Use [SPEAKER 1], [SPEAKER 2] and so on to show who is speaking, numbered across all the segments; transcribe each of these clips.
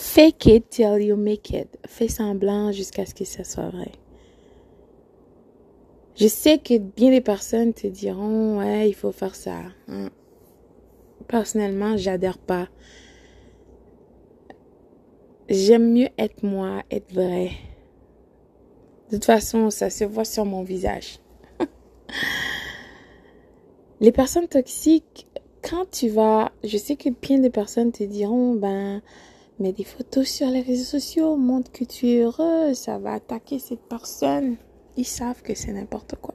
[SPEAKER 1] Fake it till you make it. Fais semblant jusqu'à ce que ça soit vrai. Je sais que bien des personnes te diront, ouais, il faut faire ça. Hein. Personnellement, j'adhère pas. J'aime mieux être moi, être vrai. De toute façon, ça se voit sur mon visage. Les personnes toxiques, quand tu vas, je sais que bien des personnes te diront, ben, mets des photos sur les réseaux sociaux, montre que tu es heureux, ça va attaquer cette personne. Ils savent que c'est n'importe quoi.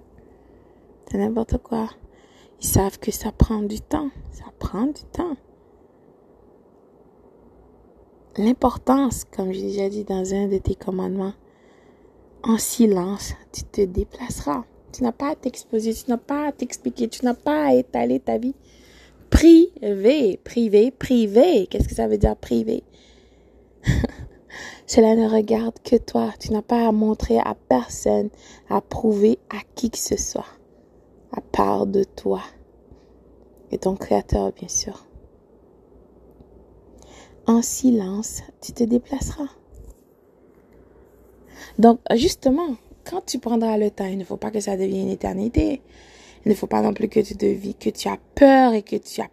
[SPEAKER 1] C'est n'importe quoi. Ils savent que ça prend du temps. Ça prend du temps. L'importance, comme j'ai déjà dit dans un de tes commandements, en silence, tu te déplaceras. Tu n'as pas à t'exposer, tu n'as pas à t'expliquer, tu n'as pas à étaler ta vie privée, privée, privée. Qu'est-ce que ça veut dire privé? Cela ne regarde que toi. Tu n'as pas à montrer à personne, à prouver à qui que ce soit, à part de toi et ton Créateur, bien sûr. En silence, tu te déplaceras. Donc, justement, quand tu prendras le temps, il ne faut pas que ça devienne une éternité. Il ne faut pas non plus que tu te que tu as peur et que tu as,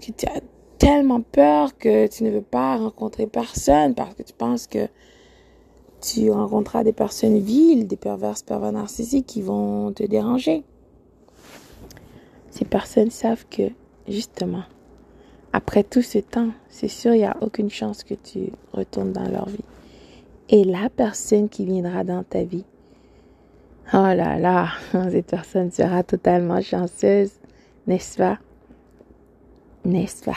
[SPEAKER 1] que tu as tellement peur que tu ne veux pas rencontrer personne parce que tu penses que tu rencontreras des personnes viles, des perverses, pervers narcissiques qui vont te déranger. Ces personnes savent que, justement, après tout ce temps, c'est sûr, il n'y a aucune chance que tu retournes dans leur vie. Et la personne qui viendra dans ta vie, oh là là, cette personne sera totalement chanceuse, n'est-ce pas? N'est-ce pas?